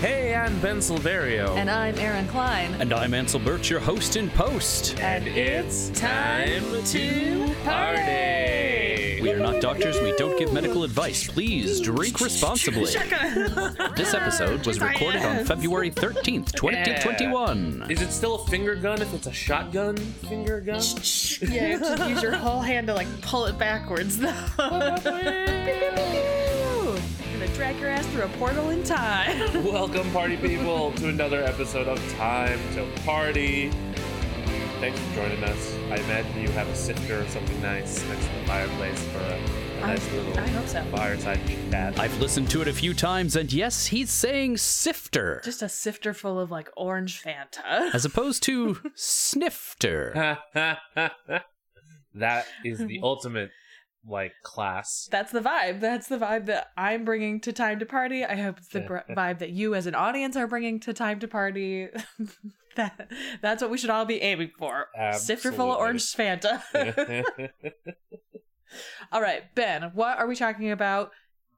Hey, I'm Ben Silverio. And I'm Aaron Klein. And I'm Ansel Birch, your host in post. And it's time to party! We are not doctors, we don't give medical advice. Please drink responsibly. this episode was recorded on February 13th, 2021. Is it still a finger gun if it's a shotgun finger gun? Yeah, you have to use your whole hand to like pull it backwards though. Gonna drag your ass through a portal in time. Welcome, party people, to another episode of Time to Party. Thanks for joining us. I imagine you have a sifter or something nice next to the fireplace for a, a nice I- little I hope so. fireside chat. I've listened to it a few times, and yes, he's saying sifter Just a sifter full of like orange Fanta. as opposed to snifter. that is the ultimate like class. That's the vibe. That's the vibe that I'm bringing to Time to Party. I hope it's the br- vibe that you as an audience are bringing to Time to Party. that that's what we should all be aiming for. Sifter full of orange Fanta. all right, Ben, what are we talking about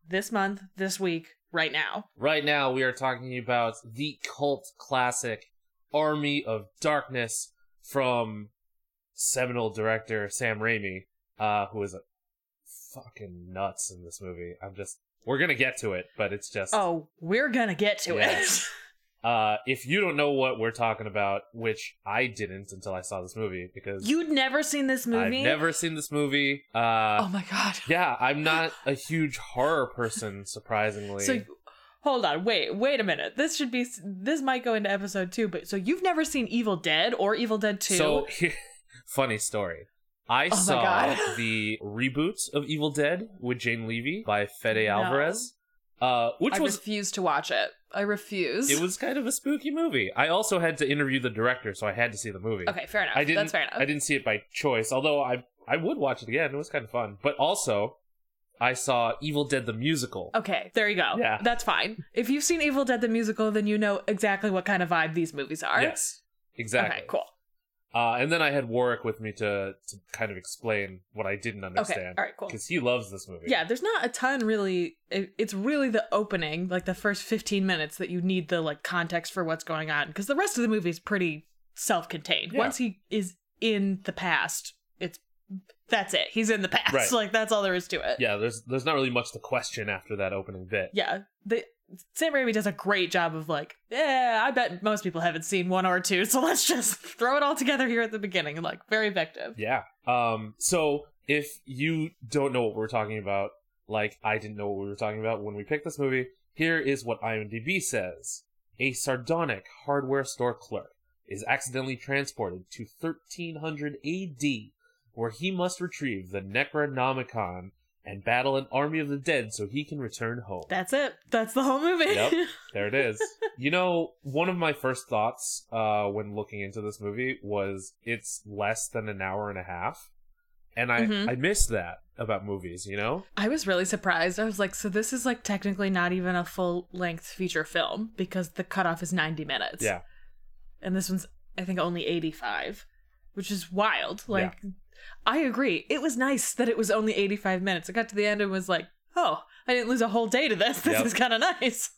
this month, this week, right now? right now we are talking about the cult classic Army of Darkness from seminal director Sam Raimi, uh, who is a fucking nuts in this movie. I'm just we're gonna get to it, but it's just Oh, we're gonna get to it. uh if you don't know what we're talking about, which I didn't until I saw this movie because You'd never seen this movie? I've never seen this movie. Uh Oh my god. yeah, I'm not a huge horror person, surprisingly. So hold on, wait, wait a minute. This should be this might go into episode 2, but so you've never seen Evil Dead or Evil Dead 2? So, funny story. I Oh saw the reboot of Evil Dead with Jane Levy by Fede No. Alvarez, uh, which I was refuse to watch it. I refuse. it was kind of a spooky movie. I also had to interview the director, so I had to see the movie. Okay, fair enough. I didn't. That's fair enough. I didn't see it by choice, although I I would watch it again. It was kind of fun. But also, I saw Evil Dead the musical. Okay, there you go. Yeah. That's fine. If you've seen Evil Dead the musical, then you know exactly what kind of vibe these movies are. Yes, exactly. Okay, cool. Uh, and then I had Warwick with me to to kind of explain what I didn't understand. Okay, all right, cool. Because he loves this movie. Yeah, there's not a ton really. It, it's really the opening, like the first 15 minutes, that you need the like context for what's going on, because the rest of the movie is pretty self-contained. Yeah. Once he is in the past, it's that's it. He's in the past. Right. Like that's all there is to it. yeah. There's there's not really much to question after that opening bit. yeah the Sam Raimi does a great job of like, yeah, I bet most people haven't seen one or two, so let's just throw it all together here at the beginning, like very effective. Yeah. Um. So if you don't know what we're talking about, like I didn't know what we were talking about when we picked this movie, here is what IMDb says: A sardonic hardware store clerk is accidentally transported to 1300 A.D., where he must retrieve the Necronomicon and battle an army of the dead so he can return home. That's it. That's the whole movie. Yep. There it is. you know, one of my first thoughts uh, when looking into this movie was it's less than an hour and a half. And I, Mhm. I miss that about movies, you know? I was really surprised. I was like, so this is like technically not even a full length feature film because the cutoff is 90 minutes. Yeah. And this one's, I think, only 85, which is wild. Like, I agree. It was nice that it was only 85 minutes. I got to the end and was like, oh, I didn't lose a whole day to this. This Yep. is kind of nice.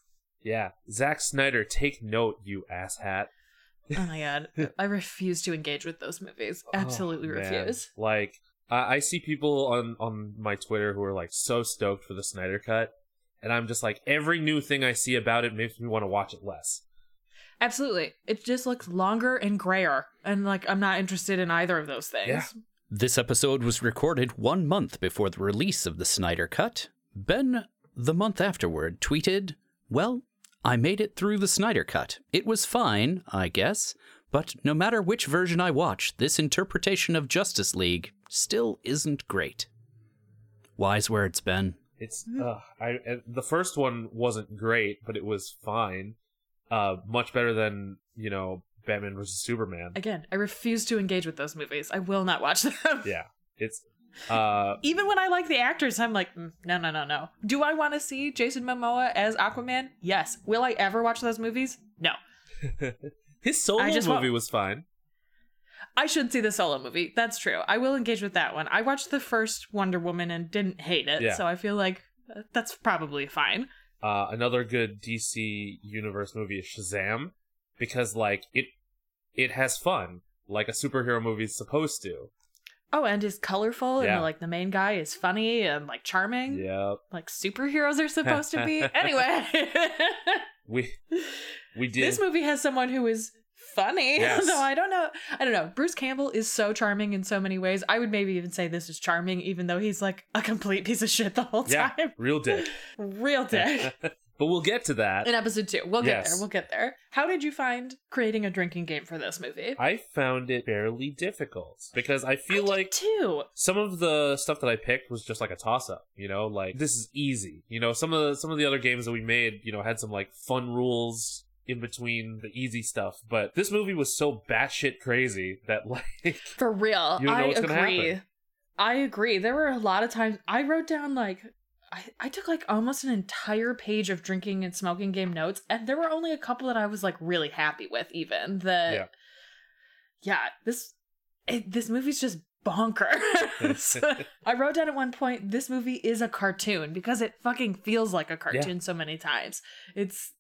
Yeah. Zack Snyder, take note, you asshat. Oh my god. I refuse to engage with those movies. Oh, Absolutely Oh, refuse. Like, I, I see people on, on my Twitter who are like so stoked for the Snyder cut. And I'm just like, every new thing I see about it makes me want to watch it less. Absolutely. It just looks longer and grayer. And like, I'm not interested in either of those things. Yeah. This episode was recorded one month before the release of the Snyder Cut. Ben, the month afterward, tweeted, Well, I made it through the Snyder Cut. It was fine, I guess, but no matter which version I watch, this interpretation of Justice League still isn't great. Wise words, Ben. It's uh, I the first one wasn't great, but it was fine. Uh, much better than you know Batman versus Superman. Again, I refuse to engage with those movies. I will not watch them. Yeah, it's uh Even when I like the actors, I'm like, mm, no, no, no, no. Do I want to see Jason Momoa as Aquaman? Yes. Will I ever watch those movies? No. his solo movie wa- was fine. I should see the solo movie. That's true. I will engage with that one. I watched the first Wonder Woman and didn't hate it, Yeah. so I feel like uh, that's probably fine. uh, another good DC universe movie is Shazam because like it it has fun like a superhero movie is supposed to. Oh, and is colorful Yeah. and like the main guy is funny and like charming. Yep. Like superheroes are supposed to be. Anyway. We we did This movie has someone who is funny. Yes. so I don't know. I don't know. Bruce Campbell is so charming in so many ways. I would maybe even say this is charming, even though he's like a complete piece of shit the whole yeah, time. real dick. Real dick. But we'll get to that. in episode two. We'll get Yes. there. We'll get there. How did you find creating a drinking game for this movie? I found it fairly difficult because I feel I like too. some of the stuff that I picked was just like a toss up, you know, like this is easy. You know, some of the some of the other games that we made, you know, had some like fun rules in between the easy stuff, but this movie was so batshit crazy that like For real. You know I agree. happen. I agree. There were a lot of times I wrote down like I, I took like almost an entire page of drinking and smoking game notes, and there were only a couple that I was like really happy with, even. That Yeah. yeah, this it, this movie's just bonkers. I wrote down at one point, this movie is a cartoon because it fucking feels like a cartoon so many times. It's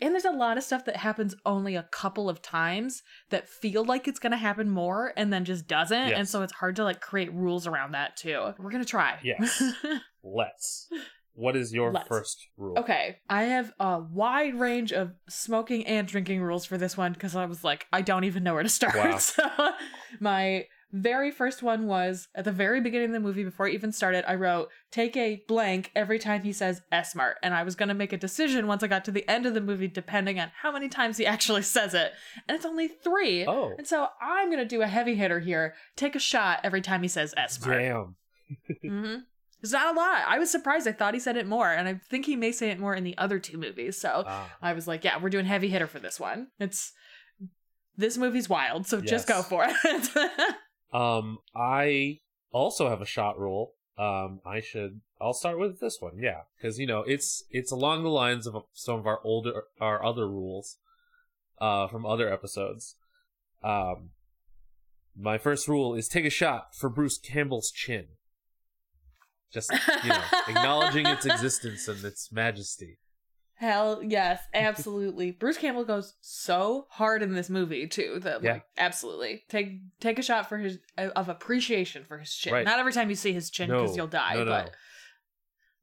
and there's a lot of stuff that happens only a couple of times that feel like it's gonna happen more and then just doesn't. And so it's hard to like create rules around that too. We're gonna try. Yes. let's. What is your Let's. first rule? Okay, I have a wide range of smoking and drinking rules for this one because I was like, I don't even know where to start. Wow. So, my very first one was at the very beginning of the movie, before it even started, I wrote, take a blank every time he says S Mart. And I was going to make a decision once I got to the end of the movie, depending on how many times he actually says it. And it's only three. Oh. And so I'm going to do a heavy hitter here. Take a shot every time he says S Mart. Damn. hmm It's not a lot. I was surprised. I thought he said it more, and I think he may say it more in the other two movies. So. I was like, yeah, we're doing heavy hitter for this one. It's this movie's wild, so just go for it. Um, I also have a shot rule. Um, I should. I'll start with this one, yeah, because you know it's it's along the lines of some of our older our other rules, uh, from other episodes. Um, my first rule is take a shot for Bruce Campbell's chin. Just you know, acknowledging its existence and its majesty. Hell yes, absolutely. Bruce Campbell goes so hard in this movie too. That Yeah. like, absolutely take take a shot for his of appreciation for his chin. Right. Not every time you see his chin No, because you'll die, no, no. but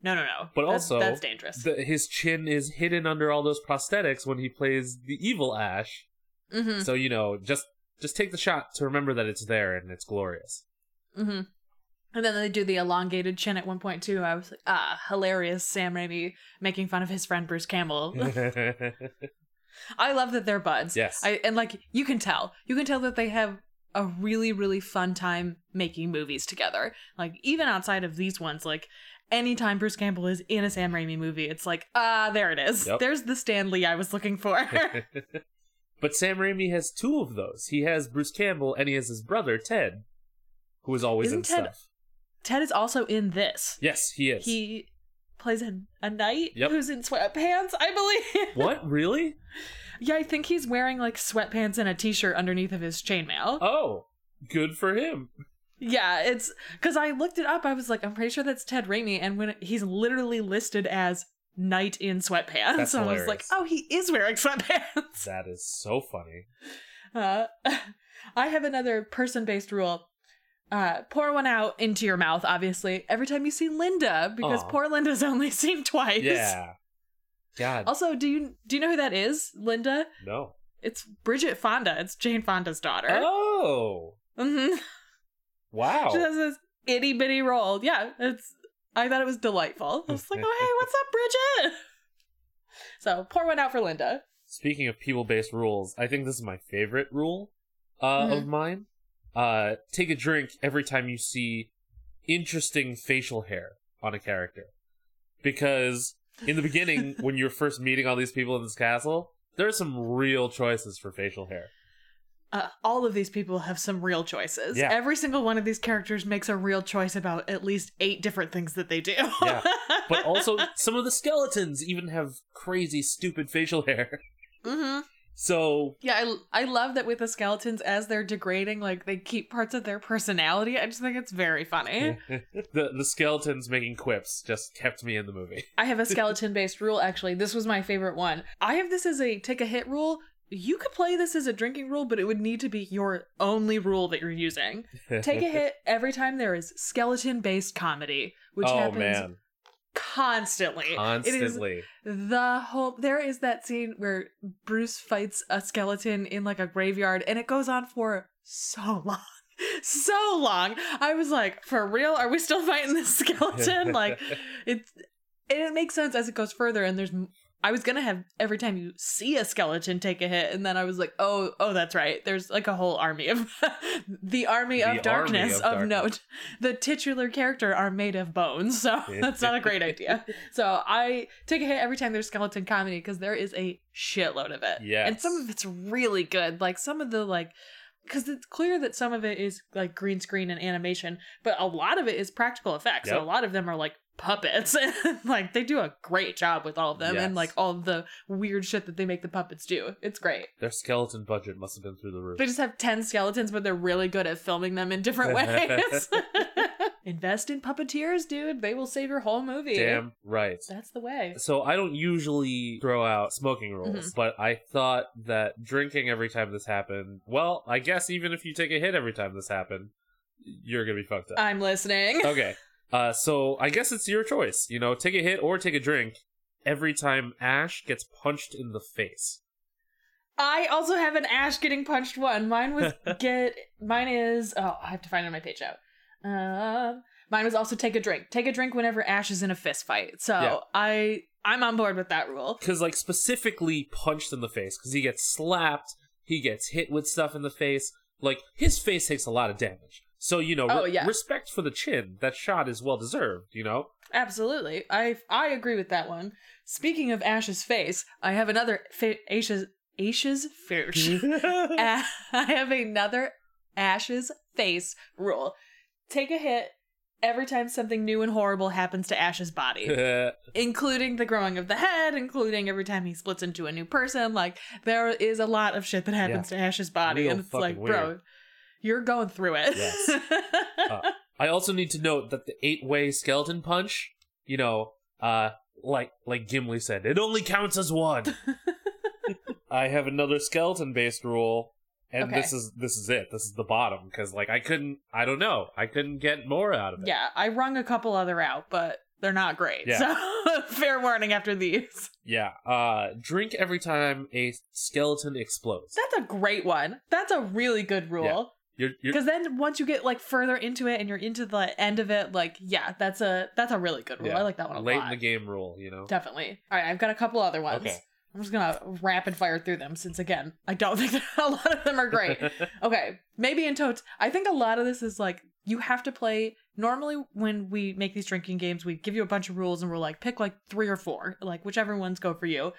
no, no, no. But That's- also, that's dangerous. The, his chin is hidden under all those prosthetics when he plays the evil Ash. mm-hmm. So you know, just just take the shot to remember that it's there and it's glorious. Mm-hmm. And then they do the elongated chin at one point too. I was like, ah, hilarious. Sam Raimi making fun of his friend Bruce Campbell. I love that they're buds. Yes. I and like you can tell, you can tell that they have a really really fun time making movies together. Like even outside of these ones, like anytime Bruce Campbell is in a Sam Raimi movie, it's like ah, there it is. Yep. There's the Stan Lee I was looking for. but Sam Raimi has two of those. He has Bruce Campbell and he has his brother Ted, who is always in Isn't Ted- stuff. Ted is also in this. Yes, he is. He plays a, a knight Yep. who's in sweatpants, I believe. What really? Yeah, I think he's wearing like sweatpants and a t-shirt underneath of his chainmail. Oh, good for him. Yeah, it's because I looked it up. I was like, I'm pretty sure that's Ted Raimi, and when it, he's literally listed as knight in sweatpants, That's so I was like, oh, he is wearing sweatpants. That is so funny. Uh, I have another person-based rule. Uh, pour one out into your mouth, obviously, every time you see Linda, because Aw. poor Linda's only seen twice. Yeah. God, Also, do you do you know who that is, Linda? no. It's Bridget Fonda. It's Jane Fonda's daughter. Oh, hmm wow. She has this itty bitty role. Yeah, it's. I thought it was delightful. I was like, oh hey, what's up, Bridget? So pour one out for Linda. Speaking of people-based rules, I think this is my favorite rule uh, of Mhm. mine. Uh, take a drink every time you see interesting facial hair on a character, because in the beginning, when you're first meeting all these people in this castle, there are some real choices for facial hair. Uh, all of these people have some real choices. Yeah. Every single one of these characters makes a real choice about at least eight different things that they do. Yeah. But also, some of the skeletons even have crazy, stupid facial hair. hmm So Yeah, I, I love that with the skeletons as they're degrading, like they keep parts of their personality. I just think it's very funny. the the skeletons making quips just kept me in the movie. I have a skeleton based rule actually. This was my favorite one. I have this as a take a hit rule. You could play this as a drinking rule, but it would need to be your only rule that you're using. Take a hit every time there is skeleton based comedy, which oh happens man, constantly. It is constantly. the whole there is that scene where Bruce fights a skeleton in like a graveyard and it goes on for so long. So long. I was like, for real? Are we still fighting this skeleton? like it's and it makes sense as it goes further and there's I was gonna have every time you see a skeleton take a hit, and then I was like, oh, oh, that's right. There's like a whole army of the army The of army darkness of of, note. The titular character are made of bones, so that's not a great idea. So I take a hit every time there's skeleton comedy because there is a shitload of it. Yeah, and some of it's really good. Like some of the like. Because it's clear that some of it is like green screen and animation, but a lot of it is practical effects. So a lot of them are like puppets. like they do a great job with all of them and like all the weird shit that they make the puppets do. It's great. Their skeleton budget must have been through the roof. They just have 10 skeletons, but they're really good at filming them in different ways. Invest in puppeteers, dude. They will save your whole movie. Damn right. That's the way. So I don't usually throw out smoking rules, Mhm. but I thought that drinking every time this happened. Well, I guess even if you take a hit every time this happened, you're gonna be fucked up. I'm listening. okay. Uh, so I guess it's your choice. You know, take a hit or take a drink every time Ash gets punched in the face. I also have an Ash getting punched one. Mine was get. Mine is. Oh, I have to find it on my page out. Um, mine was also take a drink. Take a drink whenever Ash is in a fist fight. So Yeah. I I'm on board with that rule. Because, like, specifically punched in the face, because he gets slapped, he gets hit with stuff in the face. Like, his face takes a lot of damage. So, you know, Oh, re- yeah. respect for the chin. That shot is well deserved, you know? Absolutely. I I agree with that one. Speaking of Ash's face, I have another fa- Ash's Ash's face. I have another Ash's face rule. Take a hit every time something new and horrible happens to Ash's body, including the growing of the head, including every time he splits into a new person. Like there is a lot of shit that happens to Ash's body, Real and it's like, bro, weird. You're going through it. Yes. Uh, I also need to note that the eight-way skeleton punch, you know, uh, like like Gimli said, it only counts as one. I have another skeleton-based rule, and Okay. this is this is it. This is the bottom because like I couldn't, I don't know, I couldn't get more out of it. yeah, I wrung a couple other out, but they're not great. Yeah. So fair warning after these. Yeah. Uh, drink every time a skeleton explodes. That's a great one. That's a really good rule. You're, you're Because then once you get like further into it and you're into the end of it, like yeah, that's a that's a really good rule. Yeah. I like that one a lot. late lot. in the game rule, you know. Definitely. All right, I've got a couple other ones. Okay. I'm just gonna rapid fire through them since again, I don't think that a lot of them are great. okay, maybe in totes. I think a lot of this is like you have to play. Normally, when we make these drinking games, we give you a bunch of rules and we're like, pick like three or four, like whichever ones go for you.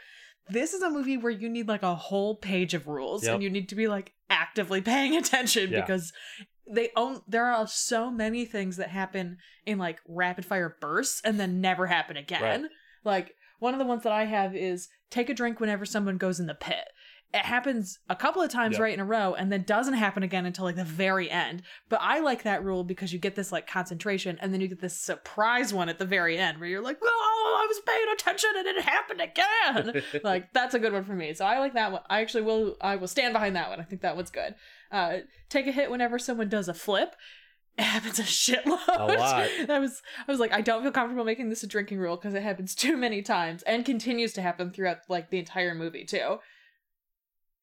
This is a movie where you need like a whole page of rules Yep. and you need to be like actively paying attention Yeah. because they own there are so many things that happen in like rapid fire bursts and then never happen again. Right. Like one of the ones that I have is take a drink whenever someone goes in the pit. It happens a couple of times right in a row and then doesn't happen again until like the very end. But I like that rule because you get this like concentration and then you get this surprise one at the very end where you're like, oh, I was paying attention and it happened again. like that's a good one for me. So I like that one. I actually will I will stand behind that one. I think that one's good. Uh take a hit whenever someone does a flip. It happens a shitload. A lot. I was I was like, I don't feel comfortable making this a drinking rule because it happens too many times and continues to happen throughout like the entire movie too.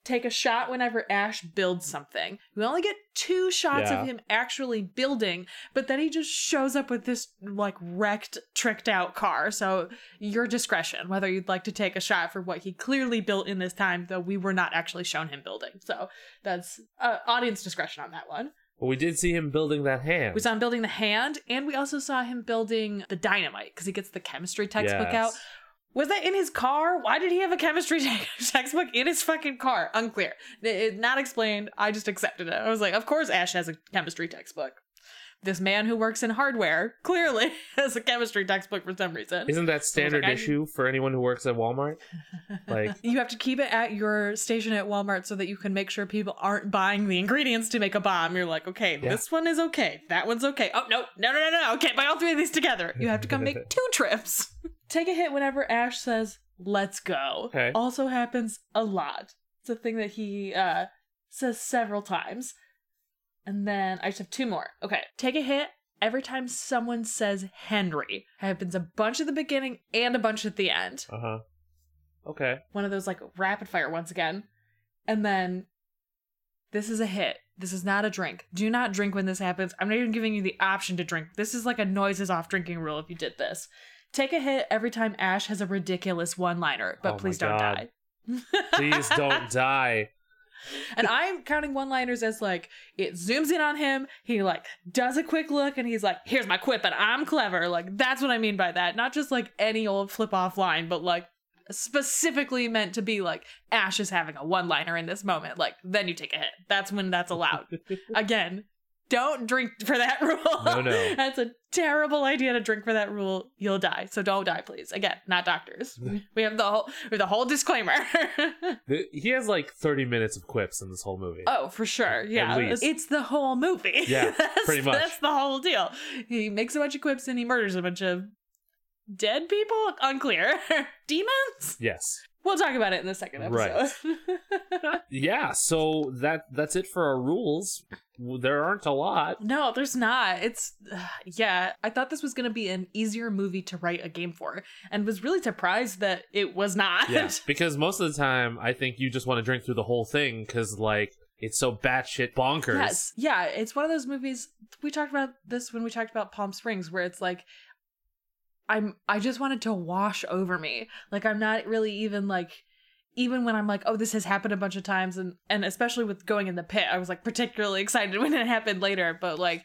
Take a shot whenever Ash builds something. We only get two shots Yeah. of him actually building, but then he just shows up with this like wrecked, tricked out car. So your discretion whether you'd like to take a shot for what he clearly built in this time, though we were not actually shown him building. So that's uh, audience discretion on that one. Well, we did see him building that hand. We saw him building the hand, and we also saw him building the dynamite because he gets the chemistry textbook Yes. out. Was that in his car? Why did he have a chemistry te- textbook in his fucking car? Unclear. It- not explained. I just accepted it. I was like, of course Ash has a chemistry textbook. this man who works in hardware clearly has a chemistry textbook for some reason. Isn't that standard like, issue for anyone who works at Walmart? Like, you have to keep it at your station at Walmart so that you can make sure people aren't buying the ingredients to make a bomb. You're like, okay, Yeah. this one is okay. That one's okay. Oh, no, no, no, no, no. Okay, buy all three of these together. You have to come make two trips. Take a hit whenever Ash says, let's go. Okay. Also happens a lot. It's a thing that he uh, says several times. And then I just have two more. Okay. Take a hit every time someone says Henry. Happens a bunch at the beginning and a bunch at the end uh huh. Okay. one of those like rapid fire once again. And then this is a hit. This is not a drink. Do not drink when this happens. I'm not even giving you the option to drink. This is like a noises off drinking rule if you did this. Take a hit every time Ash has a ridiculous one liner, but Oh please don't God. die. Please don't die. And I'm counting one liners as like it zooms in on him. He like does a quick look and he's like, here's my quip and I'm clever. Like that's what I mean by that. Not just like any old flip off line, but like specifically meant to be like Ash is having a one liner in this moment. Like then you take a hit. That's when that's allowed. Again, don't drink for that rule. No, no. That's a terrible idea to drink for that rule. You'll die. So don't die, please. Again, not doctors. We have the whole we have the whole disclaimer. He has like 30 minutes of quips in this whole movie. Oh, for sure. Yeah. It's the whole movie. Yeah, that's, pretty much. That's the whole deal. He makes a bunch of quips and he murders a bunch of dead people? Unclear. Demons? Yes. We'll talk about it in the second episode. Right. Yeah, so that that's it for our rules. There aren't a lot. no, there's not. It's, yeah, I thought this was going to be an easier movie to write a game for and was really surprised that it was not. Yeah, because most of the time I think you just want to drink through the whole thing because like it's so batshit bonkers. Yes. Yeah, it's one of those movies we talked about this when we talked about Palm Springs where it's like I'm I just wanted to wash over me. Like I'm not really even like even when I'm like, oh, this has happened a bunch of times and and especially with going in the pit, I was like particularly excited when it happened later, but like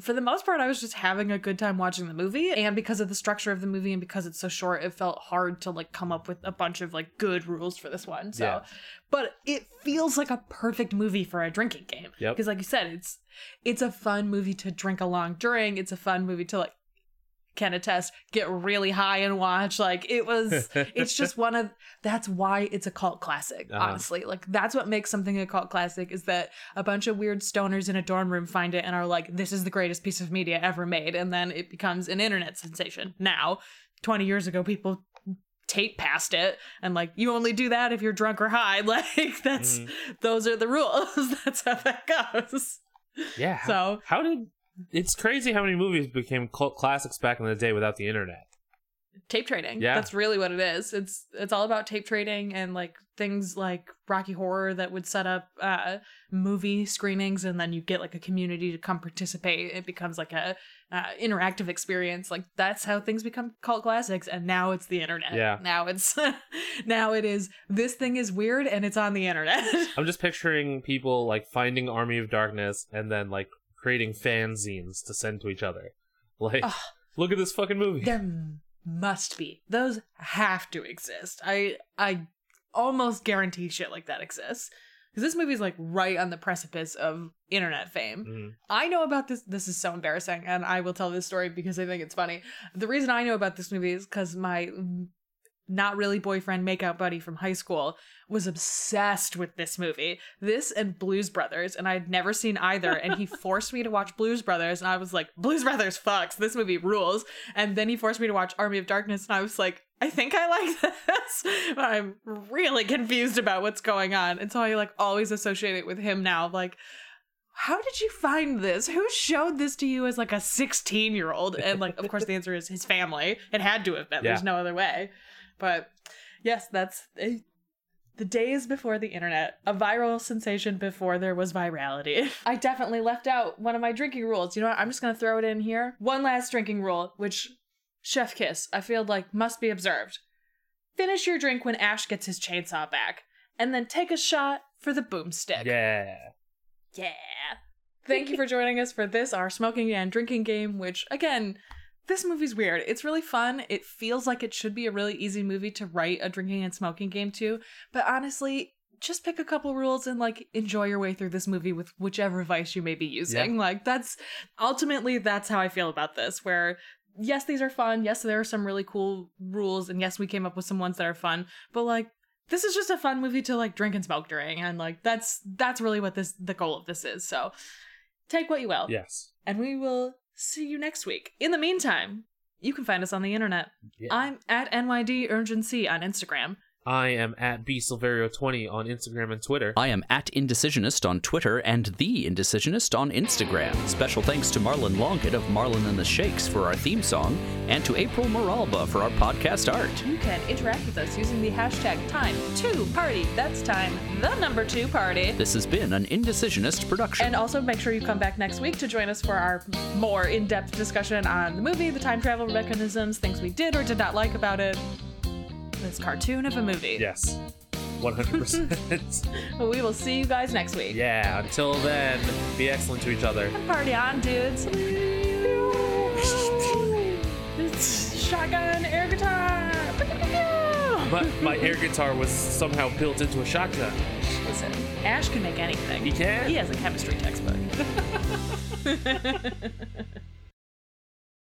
for the most part, I was just having a good time watching the movie, and because of the structure of the movie and because it's so short, it felt hard to like come up with a bunch of like good rules for this one. So, Yeah. but it feels like a perfect movie for a drinking game. Yep. Because, like you said, it's it's a fun movie to drink along during. It's a fun movie to like can attest, get really high and watch. Like it was, it's just one of that's why it's a cult classic. Uh-huh. Honestly, like that's what makes something a cult classic is that a bunch of weird stoners in a dorm room find it and are like, "This is the greatest piece of media ever made," and then it becomes an internet sensation. Now, twenty years ago, people tape past it and like you only do that if you're drunk or high like that's Mhm. those are the rules that's how that goes Yeah. so how did it's crazy how many movies became cult classics back in the day without the internet. tape trading. Yeah. That's really what it is. It's it's all about tape trading and like things like Rocky Horror that would set up uh movie screenings and then you get like a community to come participate. It becomes like a uh, interactive experience. Like that's how things become cult classics and now it's the internet. Yeah. Now it's now it is this thing is weird and it's on the internet. I'm just picturing people like finding Army of Darkness and then like creating fanzines to send to each other. Like, Ugh. look at this fucking movie. there must be. Those have to exist. I I almost guarantee shit like that exists. Because this movie's like right on the precipice of internet fame. Mhm. I know about this. This is so embarrassing, and I will tell this story because I think it's funny. The reason I know about this movie is because my mm, not really boyfriend makeout buddy from high school was obsessed with this movie. This and Blues Brothers, and I'd never seen either. And he forced me to watch Blues Brothers, and I was like, Blues Brothers fucks. This movie rules. And then he forced me to watch Army of Darkness, and I was like, I think I like this. But I'm really confused about what's going on. And so I like always associate it with him now. Like, how did you find this? Who showed this to you as like a 16 year old? And like, of course, the answer is his family. It had to have been. There's no other way. But yes, that's eh, the days before the internet, a viral sensation before there was virality. I definitely left out one of my drinking rules. You know what? I'm just going to throw it in here. One last drinking rule, which chef kiss, I feel like must be observed. Finish your drink when Ash gets his chainsaw back, and then take a shot for the boomstick. Yeah. Yeah. Thank you for joining us for this, our smoking and drinking game, which, again, this movie's weird. It's really fun. It feels like it should be a really easy movie to write a drinking and smoking game to, but honestly, just pick a couple rules and like enjoy your way through this movie with whichever vice you may be using. Like that's ultimately that's how I feel about this where yes, these are fun. Yes, there are some really cool rules and yes, we came up with some ones that are fun, but like this is just a fun movie to like drink and smoke during and like that's that's really what this the goal of this is. So take what you will. Yes. And we will see you next week. In the meantime, you can find us on the internet. Yeah. I'm at NYD Urgency on Instagram. I am at bsilverio20 on Instagram and Twitter. I am at Indecisionist on Twitter and The Indecisionist on Instagram. Special thanks to Marlon Longett of Marlon and the Shakes for our theme song, and to April Moralba for our podcast art. You can interact with us using the hashtag time two party. That's time the number two party. This has been an Indecisionist production. And also make sure you come back next week to join us for our more in-depth discussion on the movie, the time travel mechanisms, things we did or did not like about it. Cartoon of a movie. Yes. 100%. We will see you guys next week. yeah, until then, be excellent to each other. Party on, dudes. Shotgun air guitar. But my air guitar was somehow built into a shotgun. Listen, Ash can make anything. He can? He has a chemistry textbook.